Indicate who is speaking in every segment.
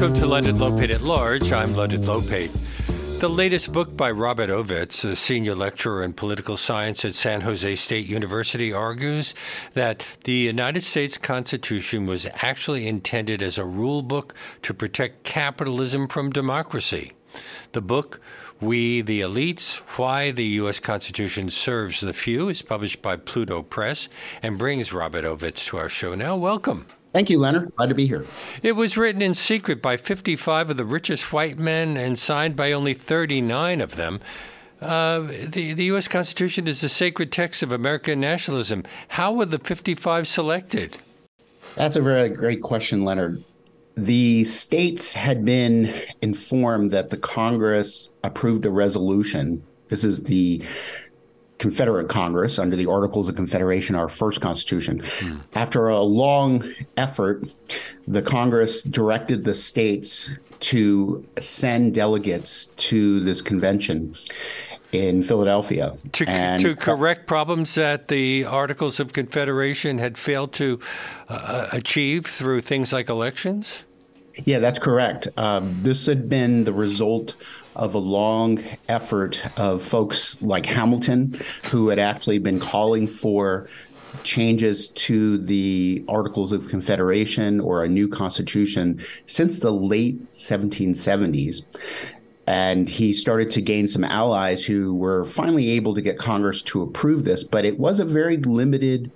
Speaker 1: Welcome to Leonard Lopate at Large. I'm Leonard Lopate. The latest book by Robert Ovetz, a senior lecturer in political science at San Jose State University, argues that the United States Constitution was actually intended as a rule book to protect capitalism from democracy. The book, We the Elites Why the U.S. Constitution Serves the Few, is published by Pluto Press and brings Robert Ovetz to our show now. Welcome.
Speaker 2: Thank you, Leonard. Glad to be here.
Speaker 1: It was written in secret by 55 of the richest white men and signed by only 39 of them. Uh, the, the U.S. Constitution is the sacred text of American nationalism. How were the 55 selected?
Speaker 2: That's a very great question, Leonard. The states had been informed that the Congress approved a resolution. This is the Confederate Congress under the Articles of Confederation, our first constitution. Mm. After a long effort, the Congress directed the states to send delegates to this convention in Philadelphia
Speaker 1: to, and, to correct problems that the Articles of Confederation had failed to uh, achieve through things like elections.
Speaker 2: Yeah, that's correct. Um, this had been the result of a long effort of folks like Hamilton, who had actually been calling for changes to the Articles of Confederation or a new constitution since the late 1770s. And he started to gain some allies who were finally able to get Congress to approve this, but it was a very limited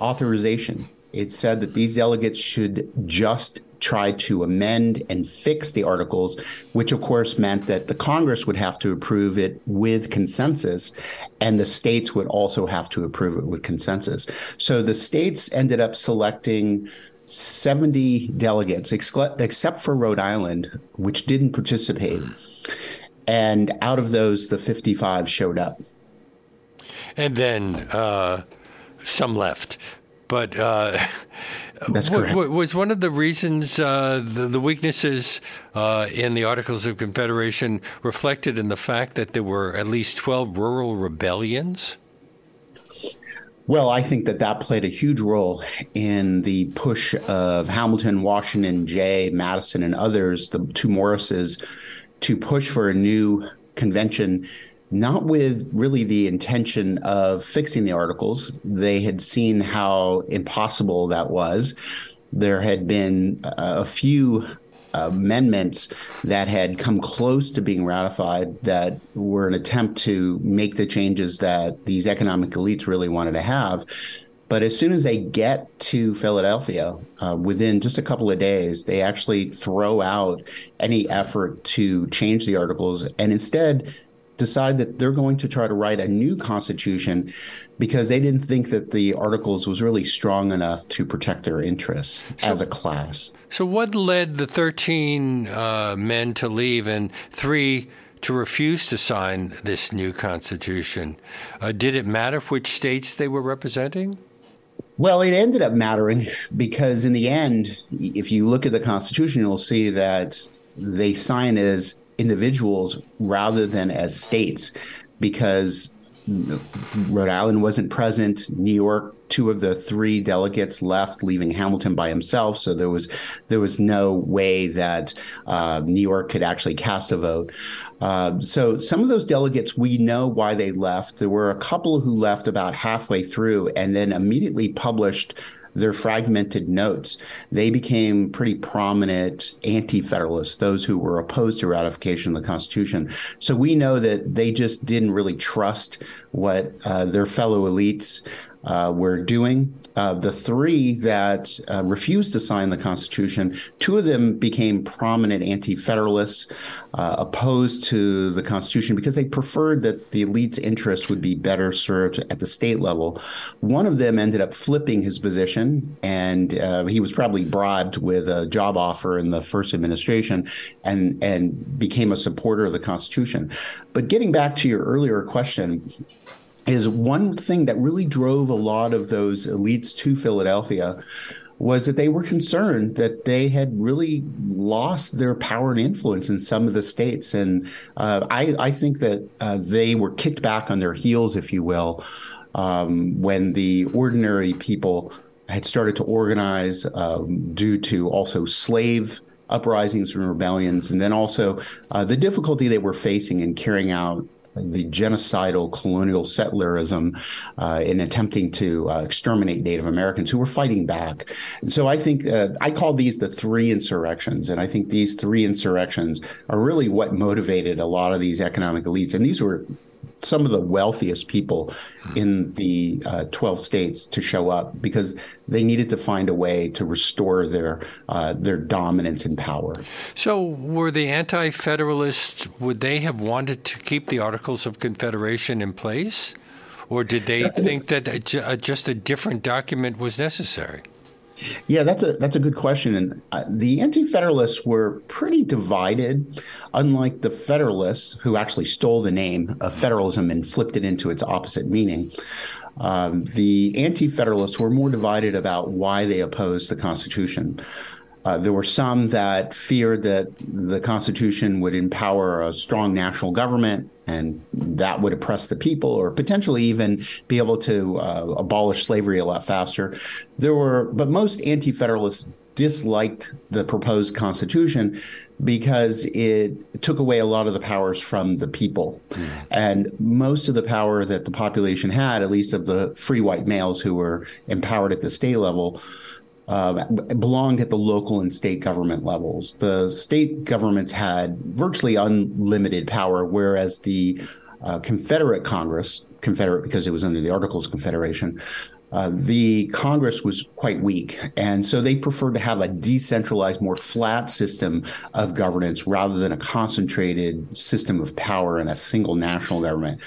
Speaker 2: authorization. It said that these delegates should just tried to amend and fix the articles, which of course meant that the Congress would have to approve it with consensus, and the states would also have to approve it with consensus. So the states ended up selecting 70 delegates, except for Rhode Island, which didn't participate. And out of those, the 55 showed up.
Speaker 1: And then uh, some left. But uh,
Speaker 2: That's correct. W-
Speaker 1: was one of the reasons uh, the, the, weaknesses uh, in the Articles of Confederation reflected in the fact that there were at least 12 rural rebellions?
Speaker 2: Well, I think that that played a huge role in the push of Hamilton, Washington, Jay, Madison, and others, the two Morrises, to push for a new convention not with really the intention of fixing the articles. They had seen how impossible that was. There had been a few amendments that had come close to being ratified that were an attempt to make the changes that these economic elites really wanted to have. But as soon as they get to Philadelphia, uh, within just a couple of days, they actually throw out any effort to change the articles and instead decide that they're going to try to write a new constitution because they didn't think that the articles was really strong enough to protect their interests so, as a class.
Speaker 1: So, what led the 13 uh, men to leave and three to refuse to sign this new constitution? Uh, did it matter which states they were representing?
Speaker 2: Well, it ended up mattering because, in the end, if you look at the Constitution, you'll see that they sign as individuals rather than as states because Rhode Island wasn't present. New York, two of the three delegates left, leaving Hamilton by himself. So there was there was no way that uh, New York could actually cast a vote. Uh, so some of those delegates, we know why they left. There were a couple who left about halfway through, and then immediately published their fragmented notes, they became pretty prominent anti federalists, those who were opposed to ratification of the Constitution. So we know that they just didn't really trust what uh, their fellow elites uh, were doing. Uh, the three that uh, refused to sign the Constitution, two of them became prominent anti federalists, uh, opposed to the Constitution because they preferred that the elite's interests would be better served at the state level. One of them ended up flipping his position, and uh, he was probably bribed with a job offer in the first administration and, and became a supporter of the Constitution. But getting back to your earlier question, is one thing that really drove a lot of those elites to Philadelphia was that they were concerned that they had really lost their power and influence in some of the states. And uh, I, I, think that uh, they were kicked back on their heels, if you will, um, when the ordinary people had started to organize um, due to also slave uprisings and rebellions, and then also uh, the difficulty they were facing in carrying out the genocidal colonial settlerism uh, in attempting to uh, exterminate Native Americans who were fighting back. And so I think uh, I call these the three insurrections. And I think these three insurrections are really what motivated a lot of these economic elites. And these were some of the wealthiest people in the uh, 12 states to show up because they needed to find a way to restore their uh, their dominance and power.
Speaker 1: So, were the anti-federalists would they have wanted to keep the Articles of Confederation in place, or did they think that just a different document was necessary?
Speaker 2: Yeah, that's a that's a good question. And uh, the anti-federalists were pretty divided, unlike the federalists who actually stole the name of federalism and flipped it into its opposite meaning. Um, the anti-federalists were more divided about why they opposed the Constitution. Uh, there were some that feared that the Constitution would empower a strong national government and that would oppress the people or potentially even be able to uh, abolish slavery a lot faster. There were, but most anti federalists disliked the proposed Constitution because it took away a lot of the powers from the people. Mm. And most of the power that the population had, at least of the free white males who were empowered at the state level, uh, belonged at the local and state government levels. The state governments had virtually unlimited power, whereas the uh, Confederate Congress, Confederate because it was under the Articles of Confederation, uh, the Congress was quite weak. And so they preferred to have a decentralized, more flat system of governance rather than a concentrated system of power in a single national government.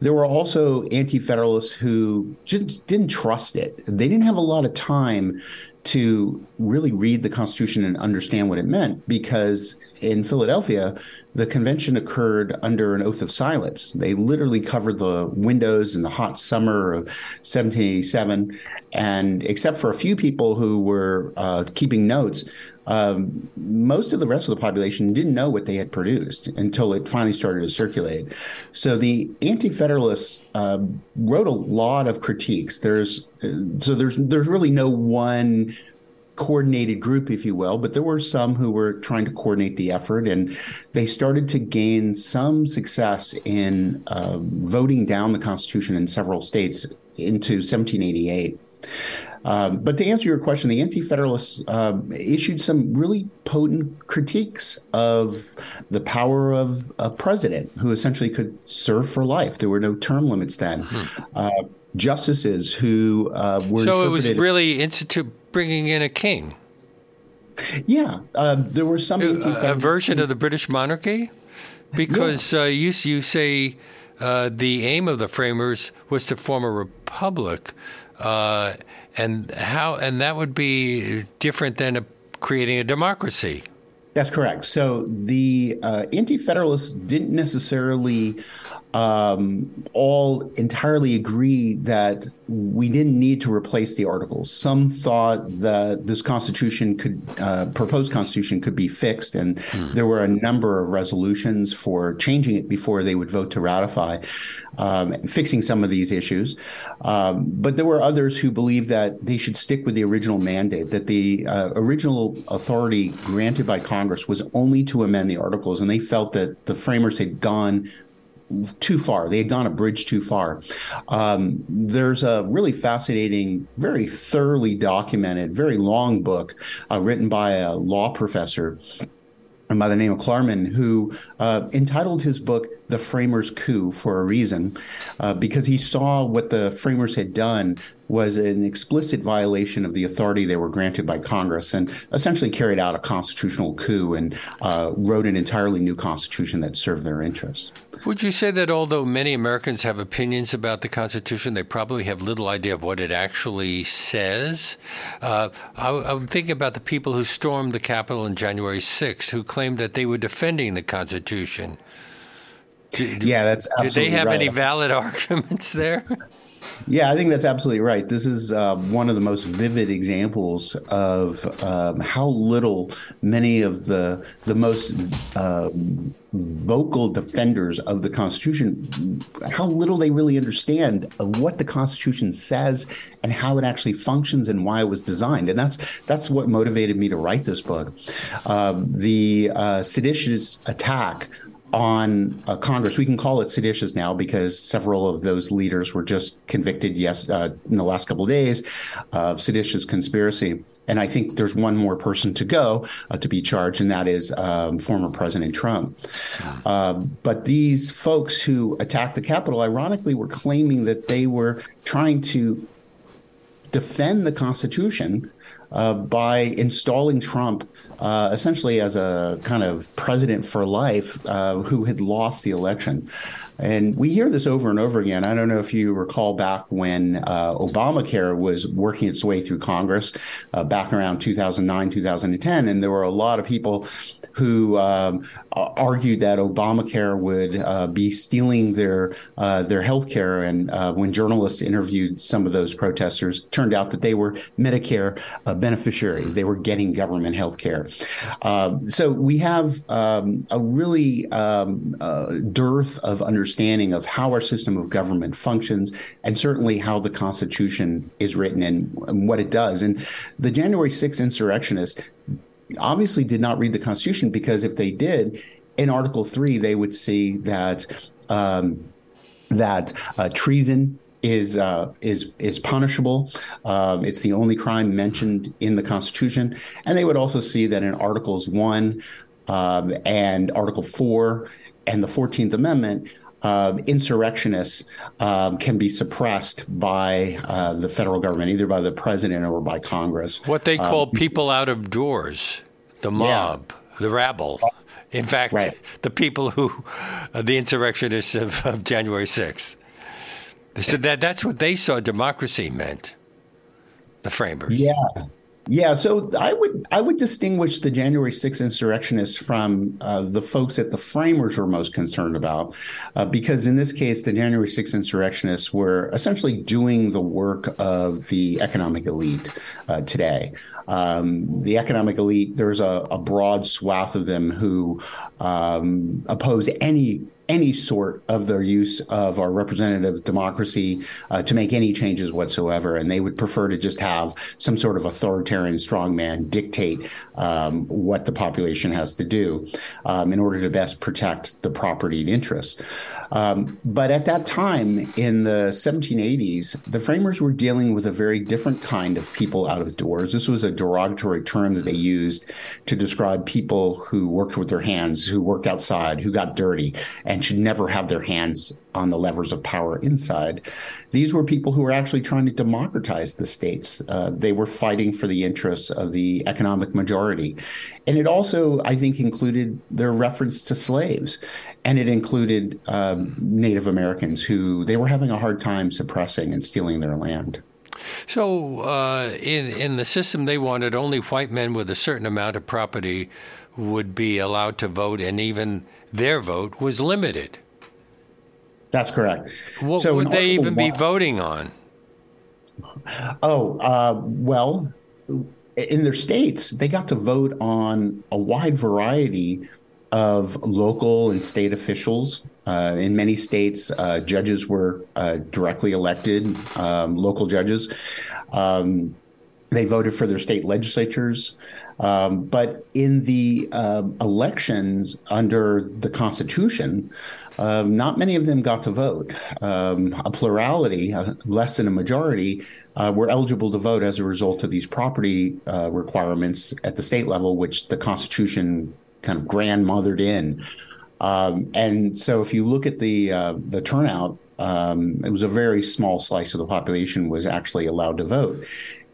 Speaker 2: There were also anti federalists who just didn't trust it. They didn't have a lot of time to really read the Constitution and understand what it meant because in Philadelphia, the convention occurred under an oath of silence. They literally covered the windows in the hot summer of 1787. And except for a few people who were uh, keeping notes, um, most of the rest of the population didn't know what they had produced until it finally started to circulate. So the Anti-Federalists uh, wrote a lot of critiques. There's so there's there's really no one coordinated group, if you will, but there were some who were trying to coordinate the effort, and they started to gain some success in uh, voting down the Constitution in several states into 1788. Um, but to answer your question, the Anti Federalists uh, issued some really potent critiques of the power of a president who essentially could serve for life. There were no term limits then. Hmm. Uh, justices who uh, were.
Speaker 1: So it was really institute bringing in a king.
Speaker 2: Yeah, uh, there were some.
Speaker 1: A, a version of the British monarchy? Because yeah. Uh, you, you say uh, the aim of the framers was to form a republic. Uh, and how and that would be different than a, creating a democracy.
Speaker 2: That's correct. So the uh, anti-federalists didn't necessarily um, all entirely agree that we didn't need to replace the articles. Some thought that this constitution could, uh, proposed constitution could be fixed, and hmm. there were a number of resolutions for changing it before they would vote to ratify, um, fixing some of these issues. Um, but there were others who believed that they should stick with the original mandate, that the uh, original authority granted by Congress was only to amend the articles, and they felt that the framers had gone too far. They had gone a bridge too far. Um, there's a really fascinating, very thoroughly documented, very long book uh, written by a law professor by the name of Klarman, who uh, entitled his book "The Framers' Coup" for a reason, uh, because he saw what the framers had done was an explicit violation of the authority they were granted by Congress, and essentially carried out a constitutional coup and uh, wrote an entirely new constitution that served their interests.
Speaker 1: Would you say that although many Americans have opinions about the Constitution, they probably have little idea of what it actually says? Uh, I, am thinking about the people who stormed the Capitol on January 6th, who claimed that they were defending the Constitution.
Speaker 2: Do, yeah, that's
Speaker 1: absolutely Do they have
Speaker 2: right.
Speaker 1: any valid arguments there?
Speaker 2: Yeah, I think that's absolutely right. This is uh, one of the most vivid examples of um, how little many of the the most um, vocal defenders of the Constitution, how little they really understand of what the Constitution says and how it actually functions and why it was designed. And that's that's what motivated me to write this book. Uh, the uh, seditious attack on uh, Congress. We can call it seditious now because several of those leaders were just convicted yes uh, in the last couple of days of seditious conspiracy. And I think there's one more person to go uh, to be charged, and that is um, former President Trump. Uh, but these folks who attacked the Capitol, ironically, were claiming that they were trying to defend the Constitution uh, by installing Trump uh, essentially as a kind of president for life uh, who had lost the election. And we hear this over and over again. I don't know if you recall back when uh, Obamacare was working its way through Congress uh, back around 2009, 2010. And there were a lot of people who um, argued that Obamacare would uh, be stealing their uh, their health care. And uh, when journalists interviewed some of those protesters, turned out that they were Medicare uh, beneficiaries. They were getting government health care. So we have um, a really um, dearth of understanding of how our system of government functions and certainly how the Constitution is written and, and what it does. And the January 6th insurrectionists obviously did not read the Constitution because if they did, in Article 3, they would see that. Um, that uh, treason is uh, is is punishable. Um, it's the only crime mentioned in the Constitution, and they would also see that in Articles one um, and Article four and the Fourteenth Amendment, uh, insurrectionists um, can be suppressed by uh, the federal government, either by the president or by Congress.
Speaker 1: What they call um, people out of doors, the mob, yeah. the rabble. In fact, right. the people who, uh, the insurrectionists of, of January 6th. So that, that's what they saw democracy meant, the framers.
Speaker 2: Yeah. Yeah, so I would I would distinguish the January 6th insurrectionists from uh, the folks that the framers were most concerned about, uh, because in this case, the January 6th insurrectionists were essentially doing the work of the economic elite uh, today. Um, the economic elite, there's a, a, broad swath of them who um, oppose any any sort of their use of our representative democracy uh, to make any changes whatsoever. And they would prefer to just have some sort of authoritarian strongman dictate um, what the population has to do um, in order to best protect the property interests. Um, but at that time in the 1780s, the framers were dealing with a very different kind of people out of doors. This was a derogatory term that they used to describe people who worked with their hands, who worked outside, who got dirty, and should never have their hands on the levers of power inside. These were people who were actually trying to democratize the states. Uh, they were fighting for the interests of the economic majority. And it also, I think, included their reference to slaves. And it included um, Native Americans who they were having a hard time suppressing and stealing their land.
Speaker 1: So, uh, in in the system, they wanted only white men with a certain amount of property would be allowed to vote, and even their vote was limited.
Speaker 2: That's correct.
Speaker 1: What so would they even be voting on?
Speaker 2: Oh, uh, well, in their states, they got to vote on a wide variety of local and state officials. Uh, in many states, uh, judges were uh, directly elected, um, local judges. Um, they voted for their state legislatures. Um, but in the uh, elections under the Constitution, um, not many of them got to vote. Um, a plurality, uh, less than a majority, uh, were eligible to vote as a result of these property uh, requirements at the state level, which the Constitution kind of grandmothered in. Um, and so, if you look at the uh, the turnout, um, it was a very small slice of the population was actually allowed to vote.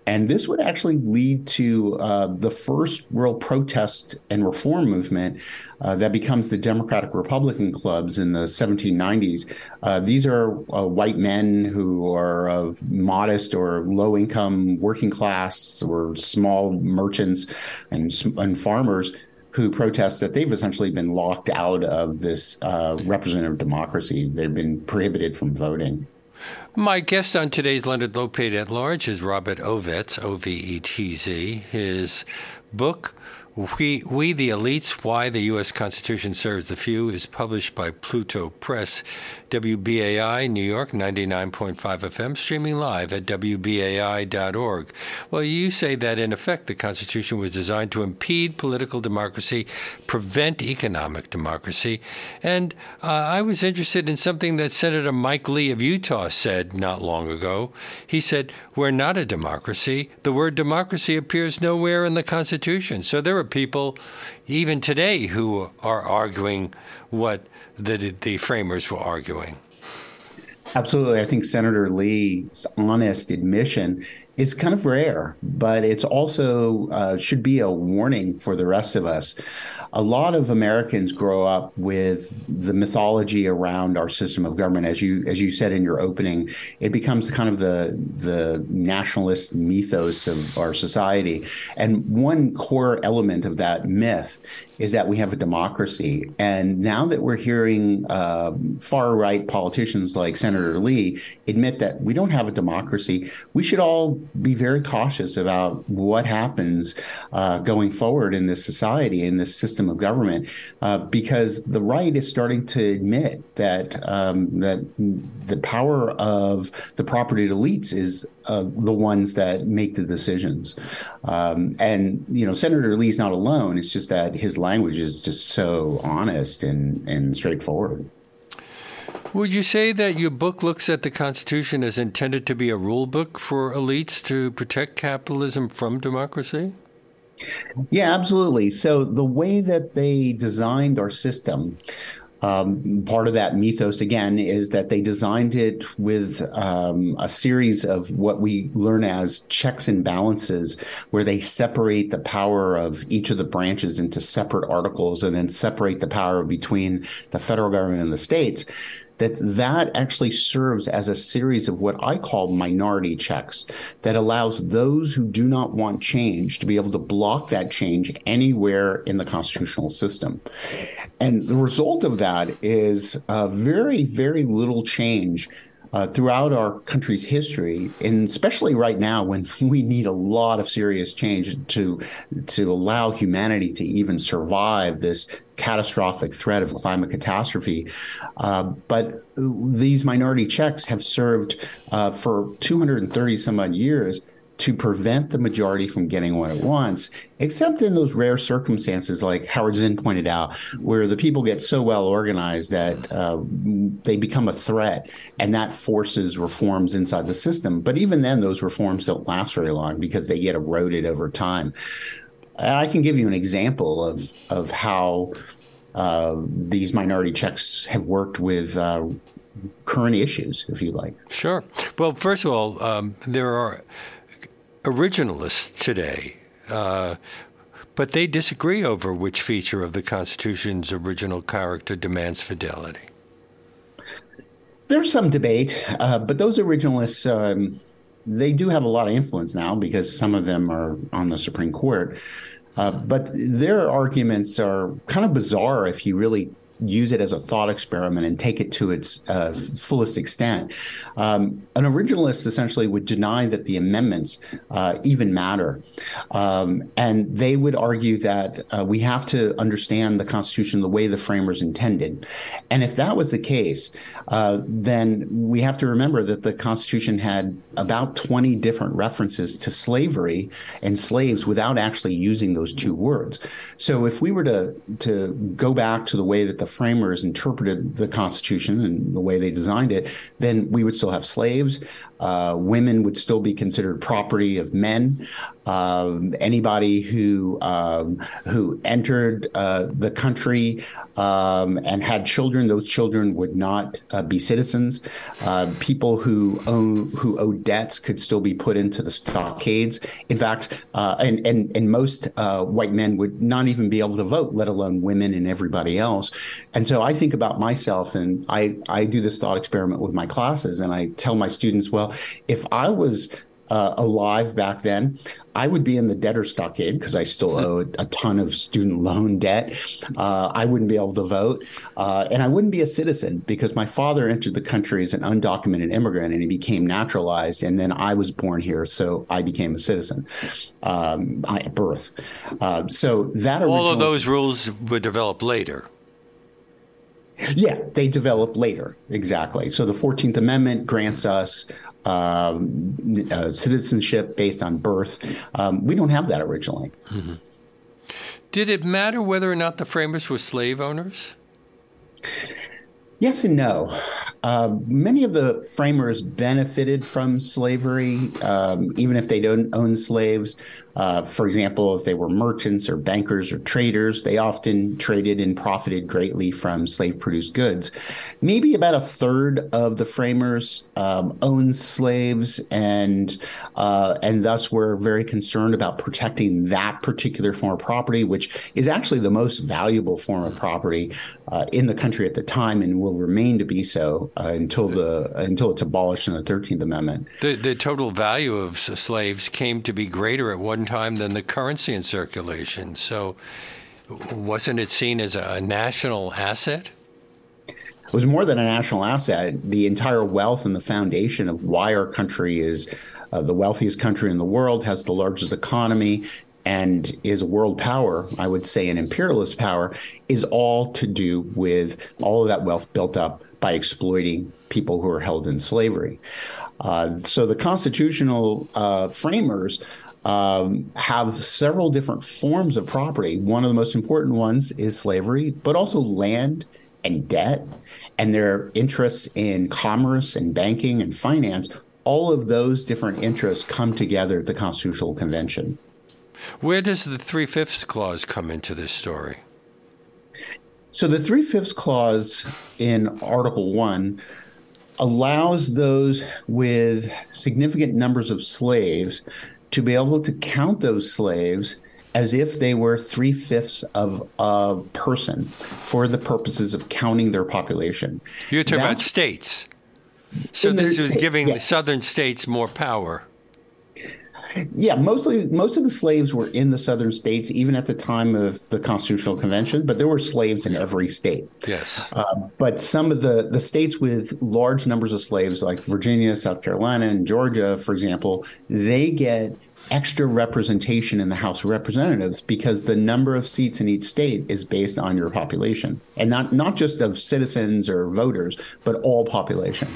Speaker 2: And this would actually lead to uh, the first real protest and reform movement uh, that becomes the Democratic Republican clubs in the 1790s. Uh, these are uh, white men who are of modest or low income working class or small merchants and, and farmers who protest that they've essentially been locked out of this uh, representative democracy. They've been prohibited from voting.
Speaker 1: My guest on today's Leonard Lopate at Large is Robert Ovetz, O V E T Z. His book, we, we the Elites Why the U.S. Constitution Serves the Few is published by Pluto Press, WBAI, New York, 99.5 FM, streaming live at WBAI.org. Well, you say that in effect the Constitution was designed to impede political democracy, prevent economic democracy. And uh, I was interested in something that Senator Mike Lee of Utah said not long ago. He said, We're not a democracy. The word democracy appears nowhere in the Constitution. So there are people, even today, who are arguing what the, the framers were arguing.
Speaker 2: Absolutely. I think Senator Lee's honest admission is kind of rare, but it's also uh, should be a warning for the rest of us. A lot of Americans grow up with the mythology around our system of government, as you as you said in your opening. It becomes kind of the the nationalist mythos of our society, and one core element of that myth is that we have a democracy. And now that we're hearing uh, far right politicians like Senator Lee admit that we don't have a democracy, we should all be very cautious about what happens uh, going forward in this society, in this system of government, uh, because the right is starting to admit that um, that the power of the property elites is uh, the ones that make the decisions. Um, and you know, Senator Lee's not alone. It's just that his language is just so honest and and straightforward.
Speaker 1: Would you say that your book looks at the Constitution as intended to be a rule book for elites to protect capitalism from democracy?
Speaker 2: Yeah, absolutely. So the way that they designed our system um, part of that mythos, again, is that they designed it with um, a series of what we learn as checks and balances, where they separate the power of each of the branches into separate articles and then separate the power between the federal government and the states that that actually serves as a series of what I call minority checks that allows those who do not want change to be able to block that change anywhere in the constitutional system. And the result of that is very, very little change uh, throughout our country's history, and especially right now when we need a lot of serious change to to allow humanity to even survive this catastrophic threat of climate catastrophe. Uh, but these minority checks have served uh, for 230 some odd years to prevent the majority from getting what it wants, except in those rare circumstances, like Howard Zinn pointed out, where the people get so well organized that uh, they become a threat, and that forces reforms inside the system. But even then, those reforms don't last very long because they get eroded over time. I can give you an example of of how uh, these minority checks have worked with uh, current issues, if you like.
Speaker 1: Sure. Well, first of all, um, there are originalists today, uh, but they disagree over which feature of the Constitution's original character demands fidelity.
Speaker 2: There's some debate, uh, but those originalists, um, they do have a lot of influence now because some of them are on the Supreme Court. Uh, but their arguments are kind of bizarre if you really use it as a thought experiment and take it to its uh, fullest extent. Um, an originalist essentially would deny that the amendments uh, even matter. Um, and they would argue that uh, we have to understand the Constitution the way the framers intended. And if that was the case, uh, then we have to remember that the Constitution had about 20 different references to slavery and slaves without actually using those two words. So if we were to, to go back to the way that the framers interpreted the Constitution and the way they designed it, then we would still have slaves. Uh, women would still be considered property of men. Uh, anybody who um, who entered uh, the country um, and had children, those children would not uh, be citizens. Uh, people who own who owe debts could still be put into the stockades. In fact, uh, and and and most white men would not even be able to vote, let alone women and everybody else. And so I think about myself, and I I do this thought experiment with my classes, and I tell my students, well if I was uh, alive back then, I would be in the debtor stockade because I still owe a ton of student loan debt. Uh, I wouldn't be able to vote. Uh, and I wouldn't be a citizen because my father entered the country as an undocumented immigrant and he became naturalized. And then I was born here, so I became a citizen um, at birth. Uh, so that
Speaker 1: all of those rules were developed later.
Speaker 2: Yeah, they develop later. Exactly. So the 14th Amendment grants us um, uh, citizenship based on birth. Um, we don't have that originally. Mm-hmm.
Speaker 1: Did it matter whether or not the framers were slave owners?
Speaker 2: Yes and no. Uh, many of the framers benefited from slavery, um, even if they don't own slaves. Uh, for example, if they were merchants or bankers or traders, they often traded and profited greatly from slave produced goods. Maybe about a third of the framers um, owned slaves and uh, and thus were very concerned about protecting that particular form of property, which is actually the most valuable form of property uh, in the country at the time and will remain to be so uh, until the until it's abolished in the Thirteenth Amendment.
Speaker 1: The, the total value of slaves came to be greater at one time than the currency in circulation. So, wasn't it seen as a national asset?
Speaker 2: It was more than a national asset. The entire wealth and the foundation of why our country is uh, the wealthiest country in the world, has the largest economy, and is a world power, I would say an imperialist power, is all to do with all of that wealth built up by exploiting people who are held in slavery. Uh, so the constitutional uh, framers um, have several different forms of property. One of the most important ones is slavery, but also land and debt and their interests in commerce and banking and finance. All of those different interests come together at the Constitutional Convention.
Speaker 1: Where does the three fifths clause come into this story?
Speaker 2: So, the three fifths clause in Article 1 allows those with significant numbers of slaves to be able to count those slaves as if they were three fifths of a person for the purposes of counting their population.
Speaker 1: You're talking That's, about states. So this is giving yes. southern states more power.
Speaker 2: Yeah, mostly most of the slaves were in the southern states, even at the time of the Constitutional Convention. But there were slaves in every state.
Speaker 1: Yes. Uh,
Speaker 2: but some of the the states with large numbers of slaves, like Virginia, South Carolina, and Georgia, for example, they get extra representation in the House of Representatives because the number of seats in each state is based on your population and not not just of citizens or voters, but all population.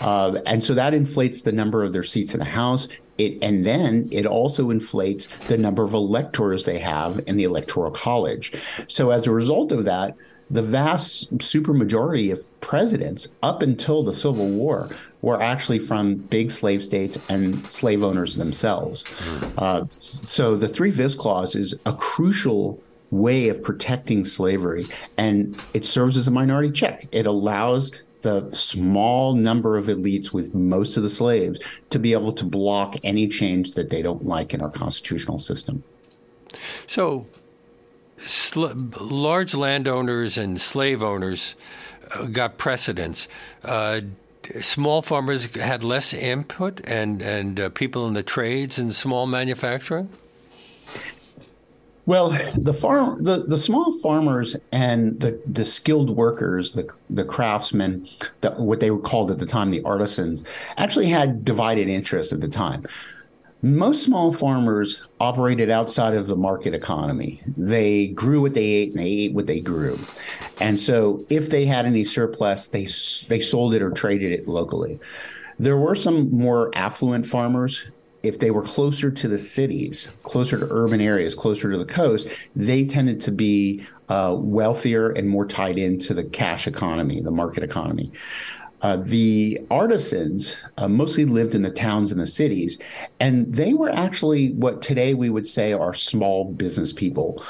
Speaker 2: Uh, and so that inflates the number of their seats in the House. It, and then it also inflates the number of electors they have in the Electoral College. So as a result of that, the vast supermajority of presidents up until the Civil War were actually from big slave states and slave owners themselves. Mm. Uh, so the Three Fifths Clause is a crucial way of protecting slavery, and it serves as a minority check. It allows the small number of elites with most of the slaves to be able to block any change that they don't like in our constitutional system.
Speaker 1: So, sl- large landowners and slave owners uh, got precedence. Uh, small farmers had less input, and and uh, people in the trades and small manufacturing.
Speaker 2: Well, the farm, the, the small farmers and the, the skilled workers, the the craftsmen, the, what they were called at the time, the artisans, actually had divided interests at the time most small farmers operated outside of the market economy. They grew what they ate and they ate what they grew. And so if they had any surplus, they they sold it or traded it locally. There were some more affluent farmers if they were closer to the cities, closer to urban areas, closer to the coast, they tended to be uh, wealthier and more tied into the cash economy, the market economy. Uh, the artisans uh, mostly lived in the towns and the cities, and they were actually what today we would say are small business people.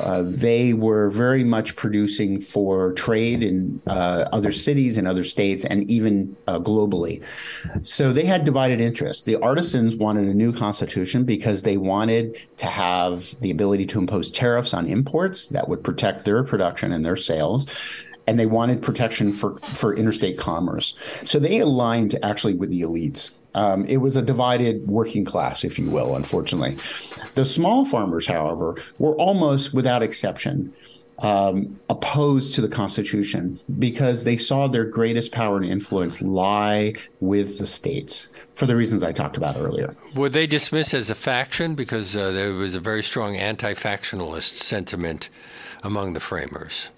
Speaker 2: Uh, they were very much producing for trade in uh, other cities and other states and even uh, globally. So they had divided interests. The artisans wanted a new constitution because they wanted to have the ability to impose tariffs on imports that would protect their production and their sales and they wanted protection for, for interstate commerce. So they aligned actually with the elites. Um, it was a divided working class, if you will, unfortunately. The small farmers, however, were almost without exception um, opposed to the Constitution because they saw their greatest power and influence lie with the states for the reasons I talked about earlier.
Speaker 1: Were they dismissed as a faction because uh, there was a very strong anti factionalist sentiment among the framers?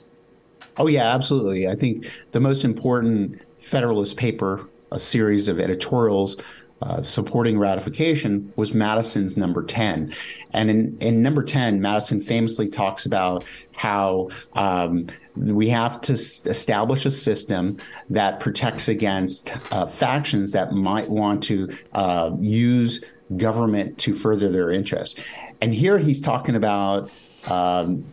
Speaker 2: Oh, yeah, absolutely. I think the most important Federalist paper, a series of editorials uh, supporting ratification was Madison's number 10. And in, in number 10, Madison famously talks about how um, we have to s- establish a system that protects against uh, factions that might want to uh, use government to further their interests. And here he's talking about um,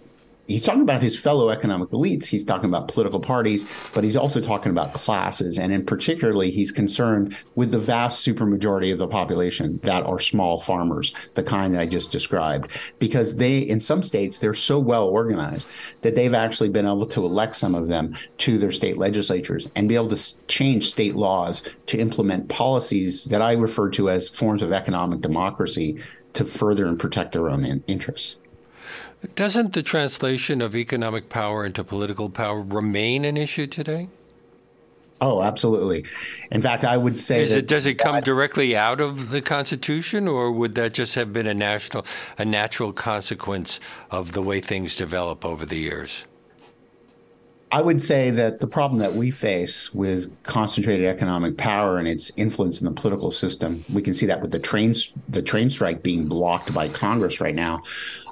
Speaker 2: he's talking about his fellow economic elites. He's talking about political parties, but he's also talking about classes. And in particularly, he's concerned with the vast supermajority of the population that are small farmers, the kind that I just described, because they, in some states, they're so well organized that they've actually been able to elect some of them to their state legislatures and be able to change state laws to implement policies that I refer to as forms of economic democracy to further and protect their own interests.
Speaker 1: Doesn't the translation of economic power into political power remain an issue today?
Speaker 2: Oh, absolutely. In fact, I would say
Speaker 1: that, it, does it come directly out of the Constitution, or would that just have been a national, a natural consequence of the way things develop over the years?
Speaker 2: I would say that the problem that we face with concentrated economic power and its influence in the political system, we can see that with the train the train strike being blocked by Congress right now.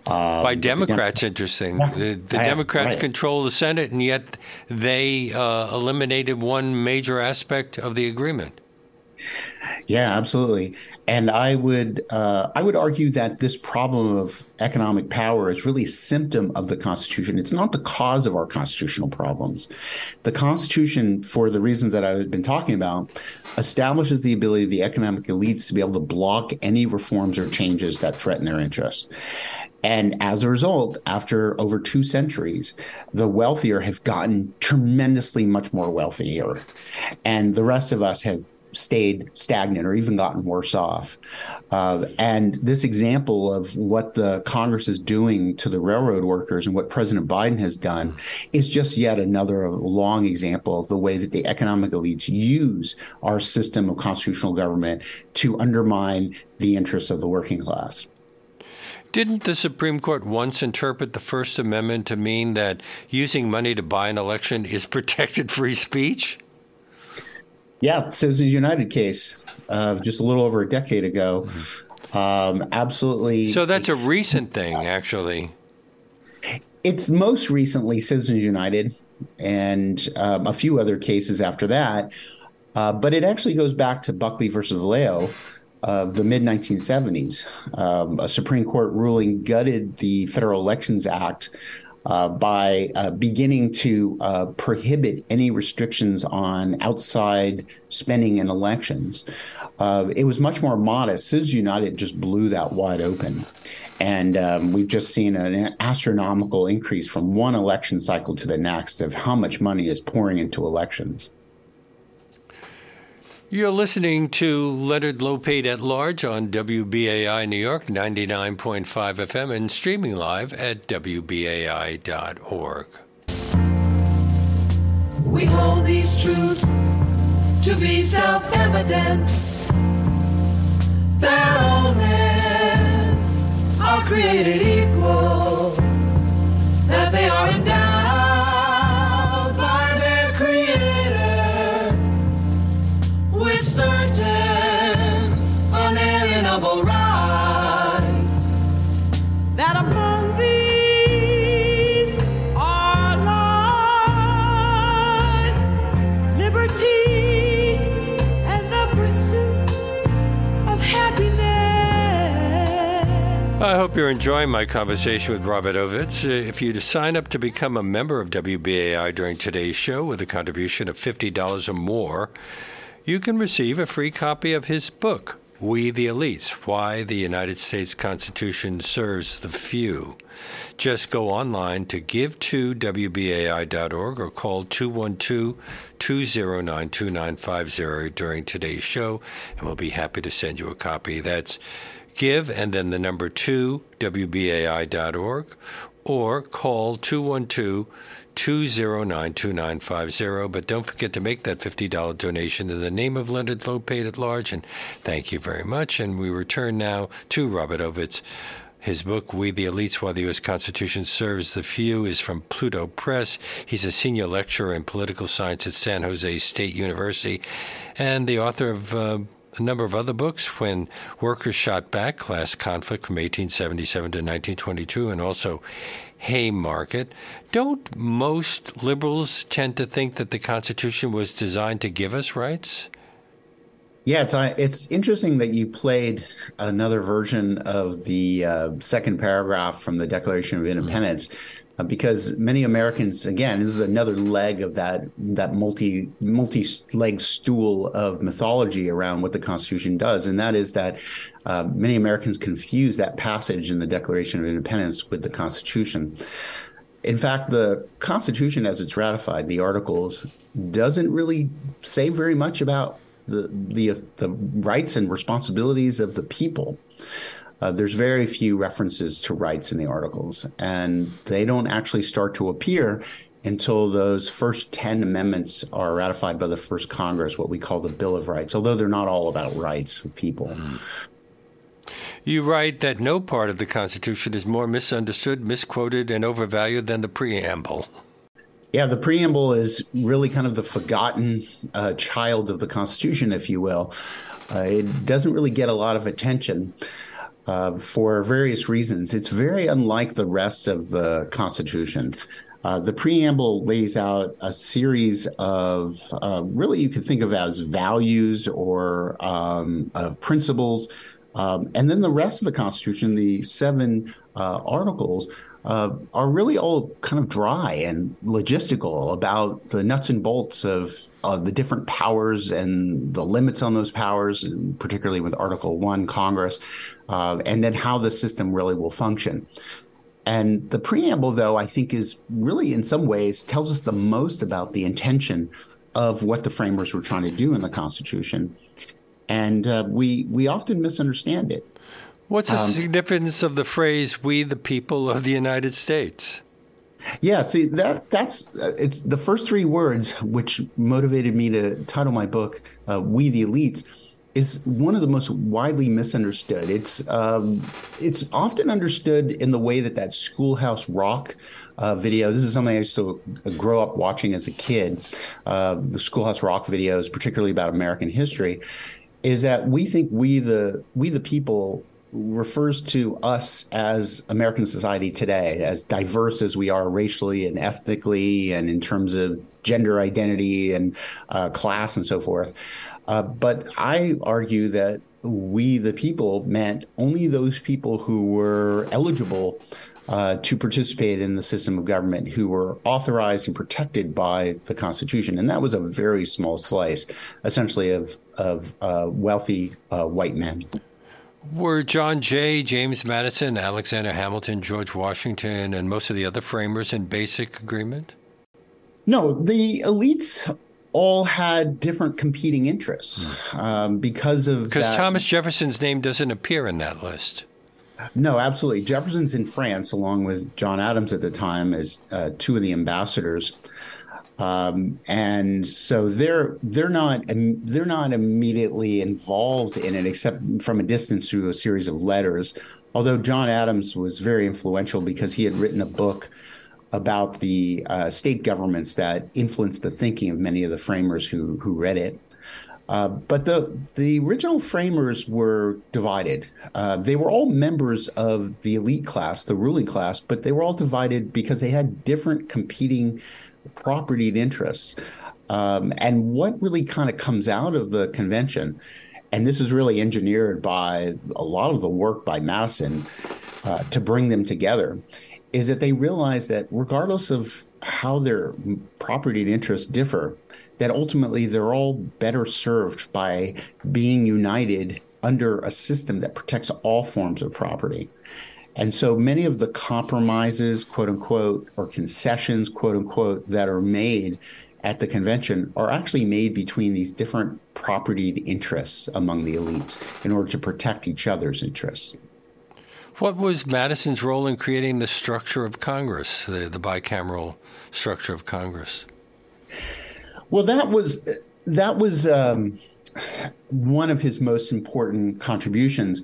Speaker 1: Um, by Democrats, Dem- interesting. Yeah, the, the Democrats right. control the Senate, and yet they uh, eliminated one major aspect of the agreement.
Speaker 2: Yeah, absolutely. And I would uh, I would argue that this problem of economic power is really a symptom of the Constitution. It's not the cause of our constitutional problems. The Constitution, for the reasons that I've been talking about, establishes the ability of the economic elites to be able to block any reforms or changes that threaten their interests. And as a result, after over two centuries, the wealthier have gotten tremendously much more wealthier. And the rest of us have stayed stagnant or even gotten worse off. Uh, and this example of what the Congress is doing to the railroad workers and what President Biden has done is just yet another long example of the way that the economic elites use our system of constitutional government to undermine the interests of the working class.
Speaker 1: Didn't the Supreme Court once interpret the First Amendment to mean that using money to buy an election is protected free speech?
Speaker 2: Yeah, so Citizens United case uh, just a little over a decade ago. Um, absolutely.
Speaker 1: So that's a recent thing, actually.
Speaker 2: It's most recently Citizens United and um, a few other cases after that. Uh, but it actually goes back to Buckley versus Valeo of the mid 1970s. Um, a Supreme Court ruling gutted the Federal Elections Act uh, by uh, beginning to uh, prohibit any restrictions on outside spending in elections. Uh, it was much more modest. Citizens United just blew that wide open. And um, we've just seen an astronomical increase from one election cycle to the next of how much money is pouring into elections.
Speaker 1: You're listening to Leonard Lopate at Large on WBAI New York 99.5 FM and streaming live at WBAI.org. We hold these truths to be self evident that all men are created equal, that they are endowed hope you're enjoying my conversation with Robert Ovetz. Uh, if you sign up to become a member of WBAI during today's show with a contribution of $50 or more, you can receive a free copy of his book, We the Elites Why the United States Constitution Serves the Few. Just go online to give2wbai.org or call 212 209 2950 during today's show, and we'll be happy to send you a copy. That's give and then the number 2 wbai.org or call 212 209 2950. But don't forget to make that $50 donation in the name of Leonard Lopate at large. And thank you very much. And we return now to Robert Ovetz. His book, We the Elites Why the U.S. Constitution Serves the Few, is from Pluto Press. He's a senior lecturer in political science at San Jose State University and the author of uh, a number of other books when workers shot back class conflict from 1877 to 1922 and also haymarket don't most liberals tend to think that the constitution was designed to give us rights
Speaker 2: yeah, it's uh, it's interesting that you played another version of the uh, second paragraph from the Declaration of Independence. Mm-hmm because many Americans, again, this is another leg of that that multi multi leg stool of mythology around what the Constitution does, and that is that uh, many Americans confuse that passage in the Declaration of Independence with the Constitution. In fact, the Constitution, as it's ratified, the Articles, doesn't really say very much about the the the rights and responsibilities of the people. Uh, there's very few references to rights in the articles, and they don't actually start to appear until those first 10 amendments are ratified by the first Congress, what we call the Bill of Rights, although they're not all about rights of people. Mm.
Speaker 1: You write that no part of the Constitution is more misunderstood, misquoted, and overvalued than the preamble.
Speaker 2: Yeah, the preamble is really kind of the forgotten uh, child of the Constitution, if you will. Uh, it doesn't really get a lot of attention uh, for various reasons. It's very unlike the rest of the Constitution. Uh, the preamble lays out a series of uh, really you could think of as values or um, principles. Um, and then the rest of the Constitution, the seven uh, articles, uh, are really all kind of dry and logistical about the nuts and bolts of the different powers and the limits on those powers, particularly with Article 1, Congress, uh, and then how the system really will function. And the preamble, though, I think is really in some ways tells us the most about the intention of what the framers were trying to do in the Constitution. And uh, we, we often misunderstand it.
Speaker 1: What's the um, significance of the phrase "We the people of the United States"?
Speaker 2: Yeah, see that that's uh, it's the first three words which motivated me to title my book uh, "We the Elites." Is one of the most widely misunderstood. It's um, it's often understood in the way that that Schoolhouse Rock uh, video. This is something I used to grow up watching as a kid. Uh, the Schoolhouse Rock videos, particularly about American history, is that we think we the we the people refers to us as American society today, as diverse as we are racially and ethnically, and in terms of gender identity and uh, class and so forth. Uh, but I argue that we, the people, meant only those people who were eligible uh, to participate in the system of government who were authorized and protected by the Constitution. And that was a very small slice, essentially, of, of uh, wealthy uh, white men.
Speaker 1: Were John Jay, James Madison, Alexander Hamilton, George Washington, and most of the other framers in basic agreement?
Speaker 2: No, the elites all had different competing interests hmm. um, because of
Speaker 1: because Thomas Jefferson's name doesn't appear in that list.
Speaker 2: No, absolutely. Jefferson's in France, along with John Adams at the time, as uh, two of the ambassadors. Um, and so they're they're not they're not immediately involved in it, except from a distance through a series of letters. Although John Adams was very influential because he had written a book about the uh, state governments that influenced the thinking of many of the framers who who read it. Uh, but the the original framers were divided. Uh, they were all members of the elite class, the ruling class, but they were all divided because they had different competing property and interests. Um, and what really kind of comes out of the convention, and this is really engineered by a lot of the work by Madison uh, to bring them together, is that they realize that regardless of how their property and interests differ, that ultimately they're all better served by being united under a system that protects all forms of property. And so many of the compromises, quote unquote, or concessions, quote unquote, that are made at the convention are actually made between these different propertied interests among the elites in order to protect each other's interests.
Speaker 1: What was Madison's role in creating the structure of Congress, the, the bicameral structure of Congress?
Speaker 2: Well, that was that was um, one of his most important contributions.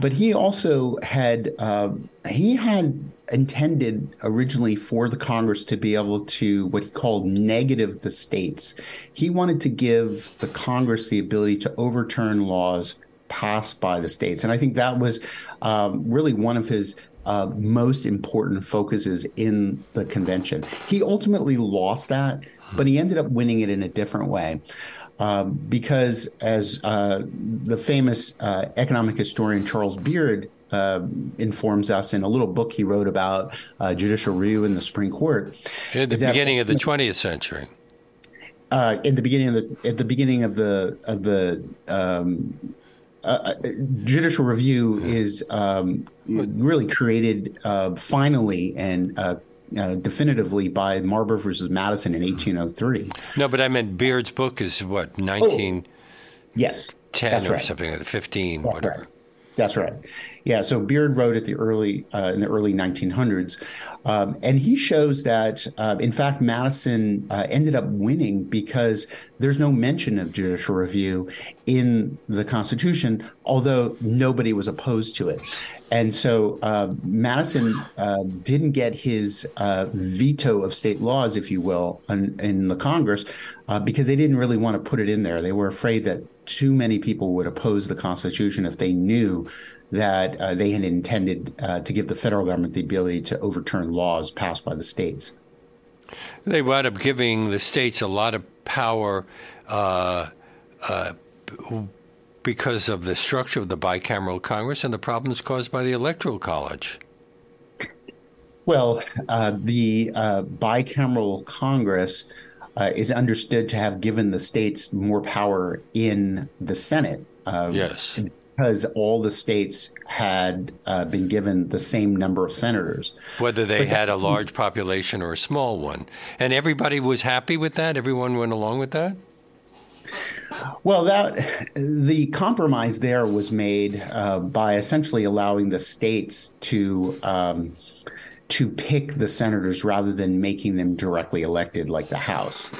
Speaker 2: But he also had uh, he had intended originally for the Congress to be able to what he called negative the states. He wanted to give the Congress the ability to overturn laws passed by the states, and I think that was um, really one of his uh, most important focuses in the convention. He ultimately lost that, but he ended up winning it in a different way. Uh, because, as uh, the famous uh, economic historian Charles Beard uh, informs us in a little book he wrote about uh, judicial review in the Supreme Court,
Speaker 1: at the beginning that, of the 20th century.
Speaker 2: in the beginning of the at the beginning of the of the um, uh, judicial review is um, really created uh, finally and uh, definitively by Marbury versus Madison in 1803.
Speaker 1: No, but I meant Beard's book is what 19.
Speaker 2: Oh, yes,
Speaker 1: 10 or right. something like that, 15,
Speaker 2: That's
Speaker 1: whatever.
Speaker 2: Right. That's right. Yeah. So Beard wrote at the early uh, in the early 1900s, um, and he shows that uh, in fact Madison uh, ended up winning because there's no mention of judicial review in the Constitution, although nobody was opposed to it. And so uh, Madison uh, didn't get his uh, veto of state laws, if you will, in, in the Congress because they didn't really want to put it in there. They were afraid that too many people would oppose the Constitution if they knew that uh, they had intended uh, to give the federal government the ability to overturn laws passed by the states.
Speaker 1: They wound up giving the states a lot of power uh, uh because of the structure of the bicameral Congress and the problems caused by the Electoral College.
Speaker 2: Well, uh, the uh, bicameral Congress uh, is understood to have given the states more power in the Senate.
Speaker 1: Uh, yes.
Speaker 2: Because all the states had uh, been given the same number of senators.
Speaker 1: Whether they but had that, a large population or a small one. And everybody was happy with that? Everyone went along with that?
Speaker 2: Well, that the compromise there was made uh, by essentially allowing the states to um, to pick the senators rather than making them directly elected like the House.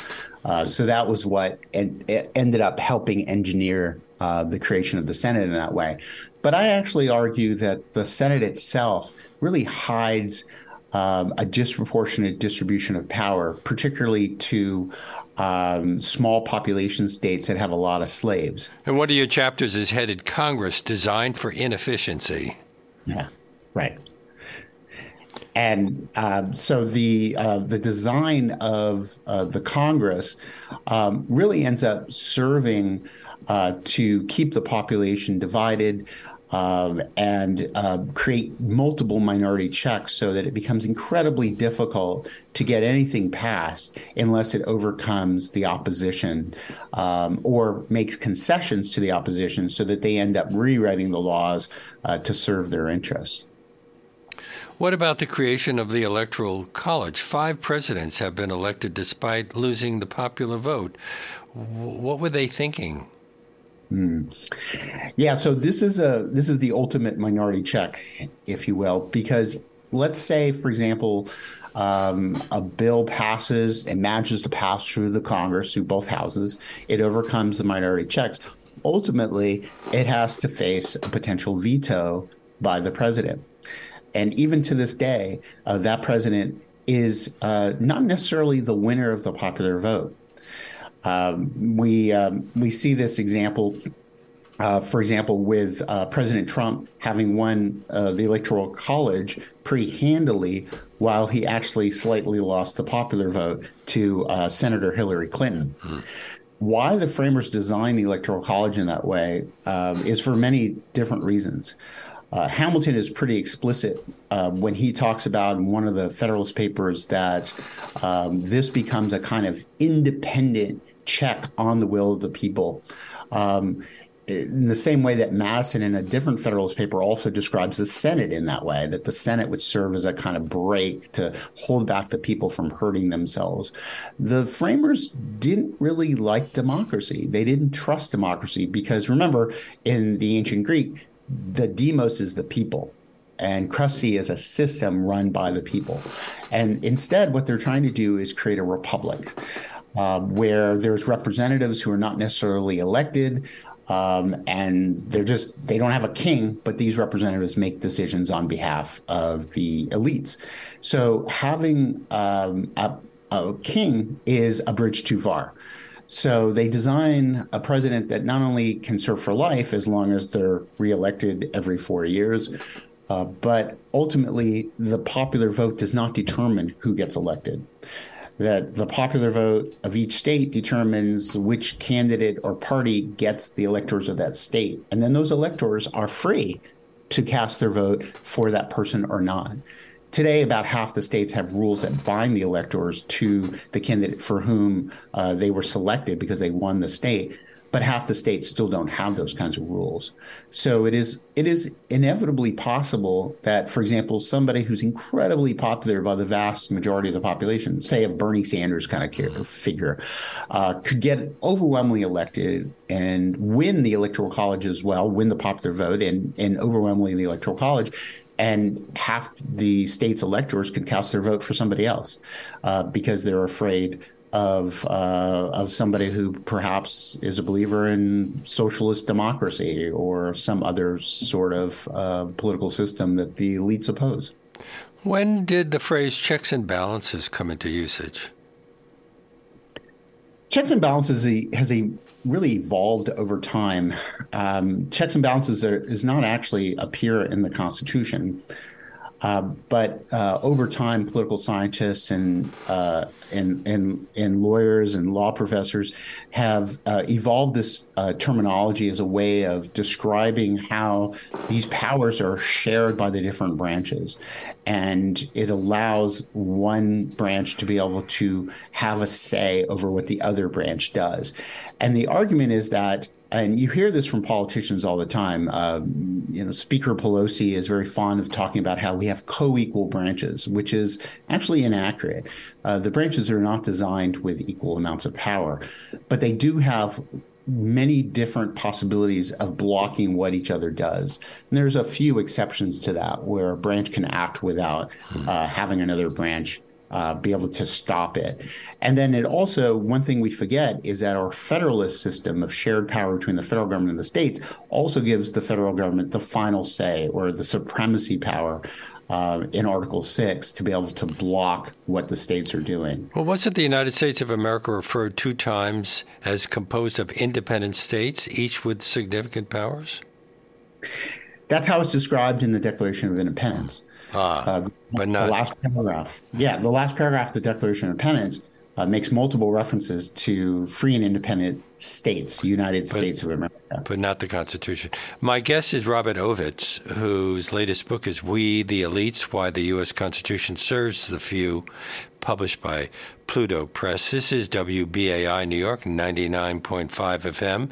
Speaker 2: Uh, so that was what en- ended up helping engineer uh, the creation of the Senate in that way. But I actually argue that the Senate itself really hides um, a disproportionate distribution of power, particularly to um, small population states that have a lot of slaves.
Speaker 1: And one of your chapters is headed Congress designed for inefficiency.
Speaker 2: Yeah, right and uh, so the uh, the design of uh, the Congress um, really ends up serving uh, to keep the population divided. Um, and uh, create multiple minority checks so that it becomes incredibly difficult to get anything passed unless it overcomes the opposition um, or makes concessions to the opposition so that they end up rewriting the laws uh, to serve their interests.
Speaker 1: What about the creation of the Electoral College? Five presidents have been elected despite losing the popular vote. What were they thinking?
Speaker 2: Hmm. Yeah, so this is a this is the ultimate minority check, if you will, because let's say, for example, um, a bill passes and manages to pass through the Congress, through both houses. It overcomes the minority checks. Ultimately, it has to face a potential veto by the president. And even to this day, uh, that president is uh, not necessarily the winner of the popular vote. Um, we um, we see this example, uh, for example, with uh, President Trump having won uh, the Electoral College pretty handily, while he actually slightly lost the popular vote to uh, Senator Hillary Clinton. Mm-hmm why the framers designed the electoral college in that way um, is for many different reasons. Uh, Hamilton is pretty explicit uh, when he talks about in one of the Federalist Papers that um, this becomes a kind of independent check on the will of the people. Um, in the same way that Madison, in a different Federalist paper, also describes the Senate in that way, that the Senate would serve as a kind of brake to hold back the people from hurting themselves. The framers didn't really like democracy. They didn't trust democracy because remember, in the ancient Greek, the demos is the people and cracy is a system run by the people. And instead, what they're trying to do is create a republic uh, where there's representatives who are not necessarily elected. Um, and they're just they don't have a king, but these representatives make decisions on behalf of the elites. So having um, a, a king is a bridge too far. So they design a president that not only can serve for life as long as they're reelected every four years, uh, but ultimately the popular vote does not determine who gets elected that the popular vote of each state determines which candidate or party gets the electors of that state. And then those electors are free to cast their vote for that person or not. Today, about half the states have rules that bind the electors to the candidate for whom uh, they were selected because they won the state but half the states still don't have those kinds of rules. So it is it is inevitably possible that, for example, somebody who's incredibly popular by the vast majority of the population, say a Bernie Sanders kind of figure, uh, could get overwhelmingly elected and win the electoral college as well, win the popular vote, and and overwhelmingly the electoral college and half the state's electors could cast their vote for somebody else uh, because they're afraid of uh, of somebody who perhaps is a believer in socialist democracy or some other sort of uh, political system that the elites oppose.
Speaker 1: When did the phrase checks and balances come into usage?
Speaker 2: Checks and balances has a really evolved over time. Um, checks and balances are, is not actually appear in the Constitution. Uh, but uh, over time, political scientists and, uh, and, and and lawyers and law professors have uh, evolved this uh, terminology as a way of describing how these powers are shared by the different branches, and it allows one branch to be able to have a say over what the other branch does. And the argument is that and you hear this from politicians all the time. Uh, you know, Speaker Pelosi is very fond of talking about how we have co-equal branches, which is actually inaccurate. Uh, the branches are not designed with equal amounts of power, but they do have many different possibilities of blocking what each other does. And there's a few exceptions to that where a branch can act without hmm. uh, having another branch uh, be able to stop it. And then it also, one thing we forget is that our federalist system of shared power between the federal government and the states also gives the federal government the final say or the supremacy power uh, in Article 6 to be able to block what the states are doing.
Speaker 1: Well, wasn't the United States of America referred two times as composed of independent states, each with significant powers?
Speaker 2: That's how it's described in the Declaration of Independence.
Speaker 1: Ah, uh, but not
Speaker 2: the last paragraph. Yeah, the last paragraph of the Declaration of Independence uh, makes multiple references to free and independent states, United but, States of America.
Speaker 1: But not the Constitution. My guest is Robert Ovetz, whose latest book is We the Elites Why the U.S. Constitution Serves the Few, published by Pluto Press. This is WBAI New York, 99.5 FM,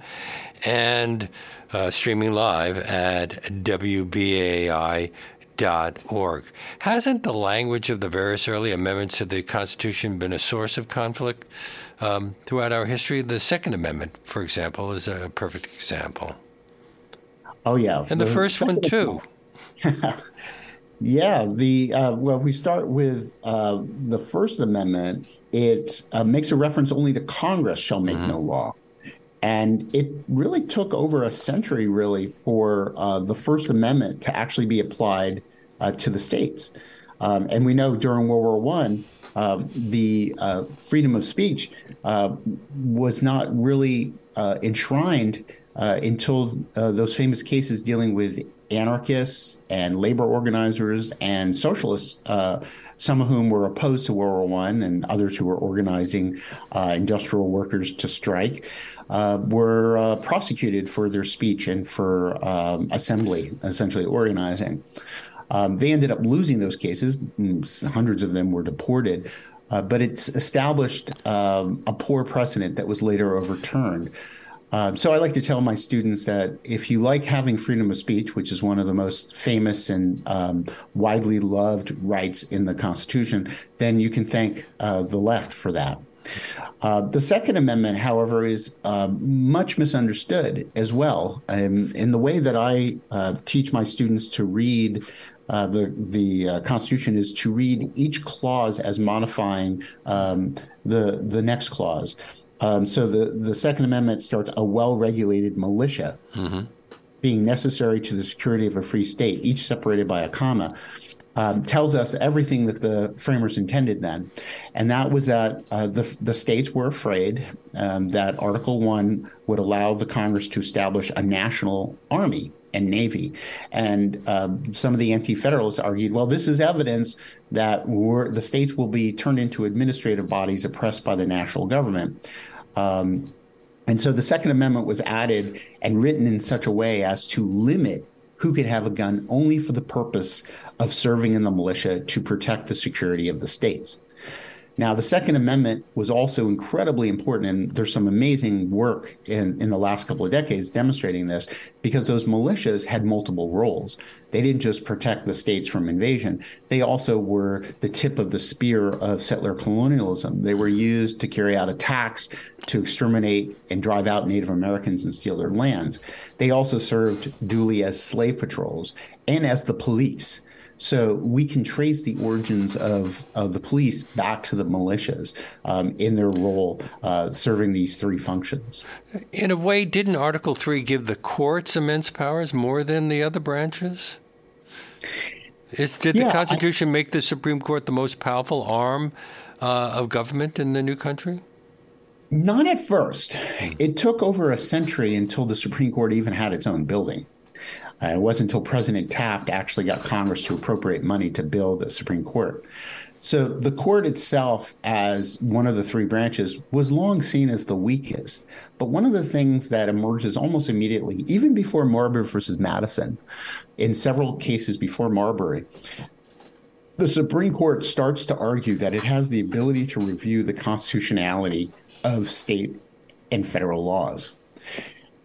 Speaker 1: and uh, streaming live at WBAI org. Hasn't the language of the various early amendments to the Constitution been a source of conflict um, throughout our history? The Second Amendment, for example, is a perfect example.
Speaker 2: Oh yeah,
Speaker 1: and the, the first one too.
Speaker 2: yeah, the uh, well, we start with uh, the First Amendment, it uh, makes a reference only to Congress shall make mm-hmm. no law. And it really took over a century, really, for uh, the First Amendment to actually be applied uh, to the states. Um, and we know during World War One, uh, the freedom of speech uh, was not really uh, enshrined uh, until those famous cases dealing with anarchists and labor organizers and socialists, some of whom were opposed to World War One, and others who were organizing industrial workers to strike. were prosecuted for their speech and for um, assembly, essentially organizing. Um, they ended up losing those cases. Hundreds of them were deported. Uh, but it's established um, a poor precedent that was later overturned. Um, so I like to tell my students that if you like having freedom of speech, which is one of the most famous and um, widely loved rights in the Constitution, then you can thank uh, the left for that. Uh, the Second Amendment, however, is uh, much misunderstood as well. Um, in the way that I uh, teach my students to read uh, the the uh, Constitution is to read each clause as modifying um, the the next clause. Um, so the the Second Amendment starts a well-regulated militia. Mm-hmm. Being necessary to the security of a free state, each separated by a comma um, tells us everything that the framers intended then, and that was that uh, the the states were afraid um, that Article One would allow the Congress to establish a national army and navy, and um, some of the anti-federalists argued, well, this is evidence that the states will be turned into administrative bodies oppressed by the national government. Um, and so the Second Amendment was added and written in such a way as to limit who could have a gun only for the purpose of serving in the militia to protect the security of the states. Now, the Second Amendment was also incredibly important, and there's some amazing work in, in the last couple of decades demonstrating this because those militias had multiple roles. They didn't just protect the states from invasion, they also were the tip of the spear of settler colonialism. They were used to carry out attacks, to exterminate and drive out Native Americans and steal their lands. They also served duly as slave patrols and as the police. So we can trace the origins of, of the police back to the militias um, in their role uh, serving these three functions.
Speaker 1: In a way, didn't Article 3 give the courts immense powers more than the other branches? Is, did yeah, the Constitution I, make the Supreme Court the most powerful arm uh, of government in the new country?
Speaker 2: Not at first. It took over a century until the Supreme Court even had its own building. Uh, it wasn't until President Taft actually got Congress to appropriate money to build the Supreme Court. So the court itself, as one of the three branches, was long seen as the weakest. But one of the things that emerges almost immediately, even before Marbury versus Madison, in several cases before Marbury, the Supreme Court starts to argue that it has the ability to review the constitutionality of state and federal laws.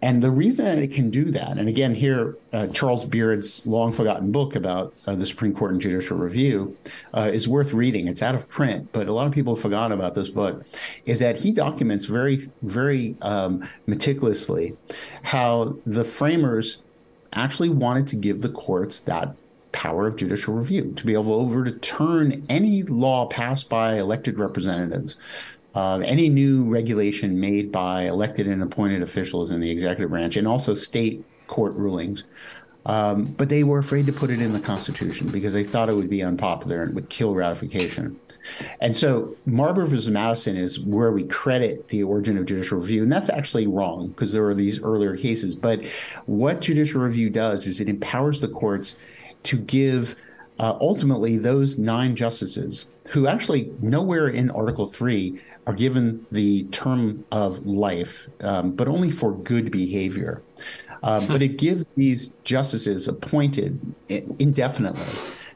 Speaker 2: And the reason that it can do that, and again, here, uh, Charles Beard's long forgotten book about uh, the Supreme Court and judicial review uh, is worth reading. It's out of print, but a lot of people have forgotten about this book. Is that he documents very, very um, meticulously how the framers actually wanted to give the courts that power of judicial review to be able to overturn any law passed by elected representatives uh, any new regulation made by elected and appointed officials in the executive branch, and also state court rulings. Um, but they were afraid to put it in the Constitution because they thought it would be unpopular and would kill ratification. And so Marbury versus Madison is where we credit the origin of judicial review. And that's actually wrong because there are these earlier cases. But what judicial review does is it empowers the courts to give uh, ultimately those nine justices who actually nowhere in Article 3 are given the term of life, um, but only for good behavior. Uh, but it gives these justices appointed indefinitely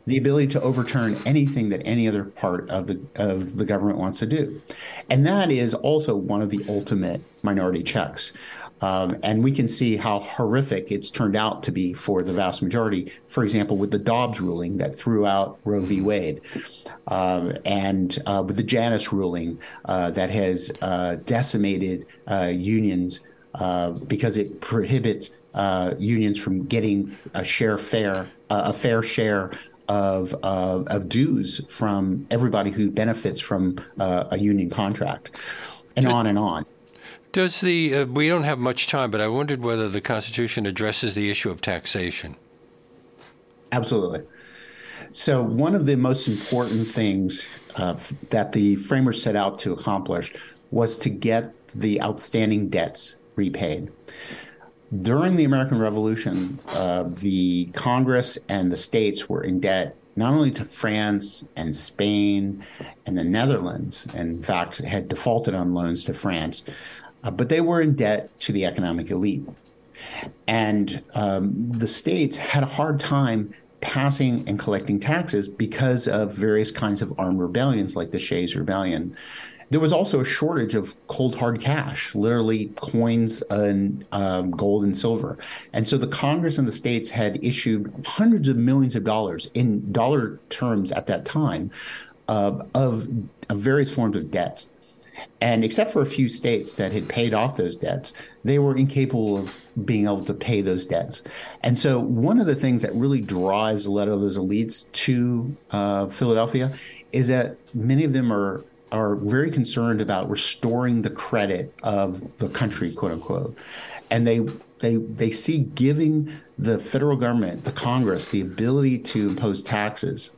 Speaker 2: the ability to overturn anything that any other part of the of the government wants to do, and that is also one of the ultimate minority checks. Um, and we can see how horrific it's turned out to be for the vast majority. For example, with the Dobbs ruling that threw out Roe v. Wade, um, and uh, with the Janus ruling uh, that has uh, decimated uh, unions uh, because it prohibits uh, unions from getting a share fair a fair share of, uh, of dues from everybody who benefits from uh, a union contract, and on and on.
Speaker 1: Does the uh, we don't have much time, but I wondered whether the Constitution addresses the issue of taxation.
Speaker 2: Absolutely. So one of the most important things uh, that the framers set out to accomplish was to get the outstanding debts repaid. During the American Revolution, uh, the Congress and the states were in debt not only to France and Spain and the Netherlands, and in fact had defaulted on loans to France, uh, but they were in debt to the economic elite. And um, the states had a hard time passing and collecting taxes because of various kinds of armed rebellions like the Shays Rebellion. there was also a shortage of cold hard cash, literally coins and um, gold and silver. And so the Congress and the states had issued hundreds of millions of dollars in dollar terms at that time uh, of, of various forms of debts. And except for a few states that had paid off those debts, they were incapable of being able to pay those debts. And so, one of the things that really drives a lot of those elites to uh, Philadelphia is that many of them are are very concerned about restoring the credit of the country, quote unquote, and they they they see giving the federal government, the Congress, the ability to impose taxes.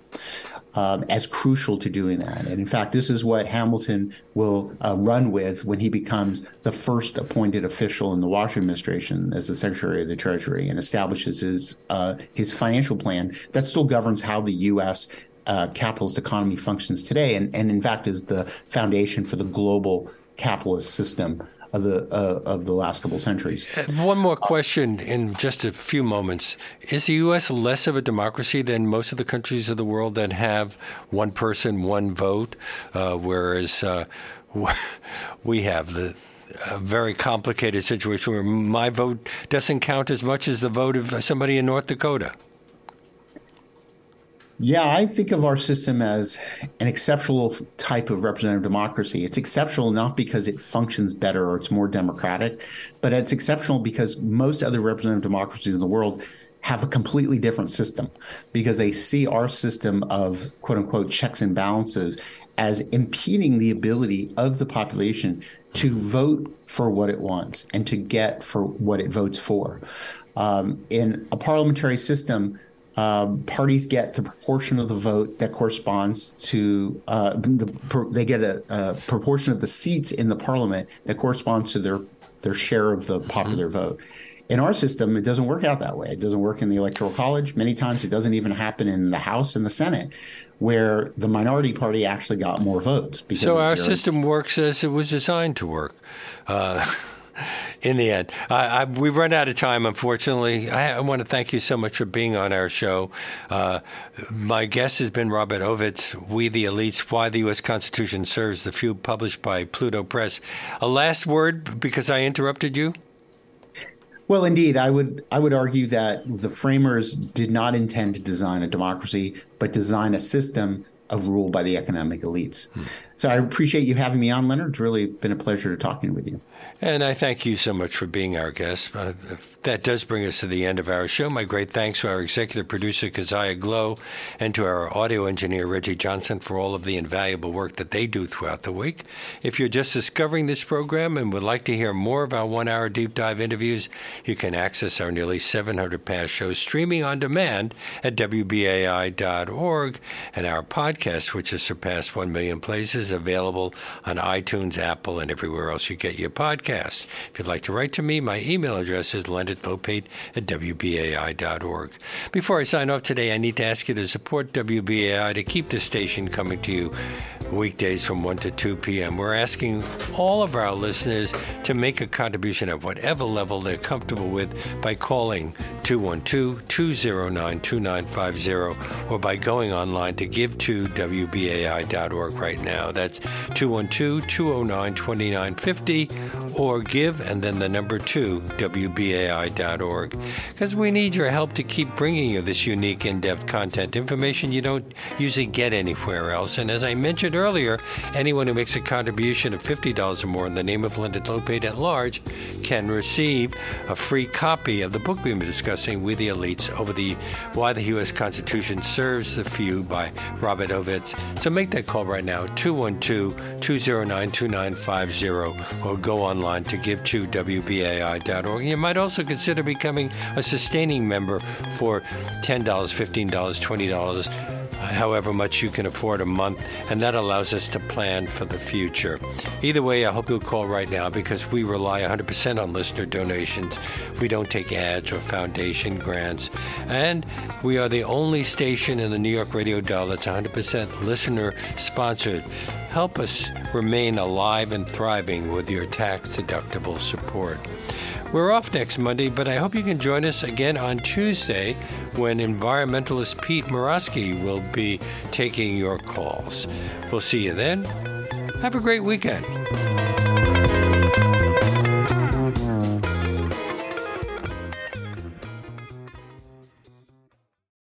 Speaker 2: Um, as crucial to doing that. And in fact, this is what Hamilton will uh, run with when he becomes the first appointed official in the Washington administration as the Secretary of the Treasury and establishes his uh, his financial plan that still governs how the U.S uh, capitalist economy functions today, and, and in fact is the foundation for the global capitalist system of the uh, of the last couple centuries.
Speaker 1: Uh, one more question in just a few moments: Is the U.S. less of a democracy than most of the countries of the world that have one person, one vote, uh, whereas uh, we have the a very complicated situation where my vote doesn't count as much as the vote of somebody in North Dakota?
Speaker 2: Yeah, I think of our system as an exceptional type of representative democracy. It's exceptional not because it functions better or it's more democratic, but it's exceptional because most other representative democracies in the world have a completely different system because they see our system of quote unquote checks and balances as impeding the ability of the population to vote for what it wants and to get for what it votes for. Um, in a parliamentary system, um, parties get the proportion of the vote that corresponds to uh, the, they get a, a, proportion of the seats in the parliament that corresponds to their their share of the popular mm-hmm. vote. In our system, it doesn't work out that way. It doesn't work in the electoral college. Many times, it doesn't even happen in the House and the Senate, where the minority party actually got more votes.
Speaker 1: so our system works as it was designed to work. Uh, in the end. I, I, we've run out of time, unfortunately. I, I, want to thank you so much for being on our show. Uh, my guest has been Robert Ovetz, We the Elites, Why the U.S. Constitution Serves the Few, published by Pluto Press. A last word, because I interrupted you?
Speaker 2: Well, indeed, I would I would argue that the framers did not intend to design a democracy, but design a system of rule by the economic elites. Hmm. So I appreciate you having me on, Leonard. It's really been a pleasure talking with you.
Speaker 1: And I thank you so much for being our guest. Uh, That does bring us to the end of our show. My great thanks to our executive producer, Keziah Glow, and to our audio engineer, Reggie Johnson, for all of the invaluable work that they do throughout the week. If you're just discovering this program and would like to hear more of our one hour deep dive interviews, you can access our nearly 700 past shows streaming on demand at WBAI.org, and our podcast, which has surpassed 1 million plays, is available on iTunes, Apple, and everywhere else you get your podcast podcast. If you'd like to write to me, my email address is leonardlopate at wbai.org. Before I sign off today, I need to ask you to support WBAI to keep the station coming to you weekdays from 1 to 2 p.m. We're asking all of our listeners to make a contribution at whatever level they're comfortable with by calling 212 209 2950 or by going online to give to WBAI.org right now. That's 212 209 2950 or give and then the number two, Because we need your help to keep bringing you this unique, in depth content information you don't usually get anywhere else. And as I mentioned earlier, anyone who makes a contribution of $50 or more in the name of Leonard Lopate at large can receive a free copy of the book we've been discussing with the elites over the Why the U.S. Constitution Serves the Few by Robert Ovetz. So make that call right now, 212 209 2950, or go online online to give to WBAI.org. You might also consider becoming a sustaining member for $10, $15, $20 however much you can afford a month, and that allows us to plan for the future. Either way, I hope you'll call right now because we rely 100% on listener donations. We don't take ads or foundation grants. And we are the only station in the New York radio dial that's 100% listener sponsored help us remain alive and thriving with your tax deductible support. We're off next Monday, but I hope you can join us again on Tuesday when environmentalist Pete Morosky will be taking your calls. We'll see you then. Have a great weekend.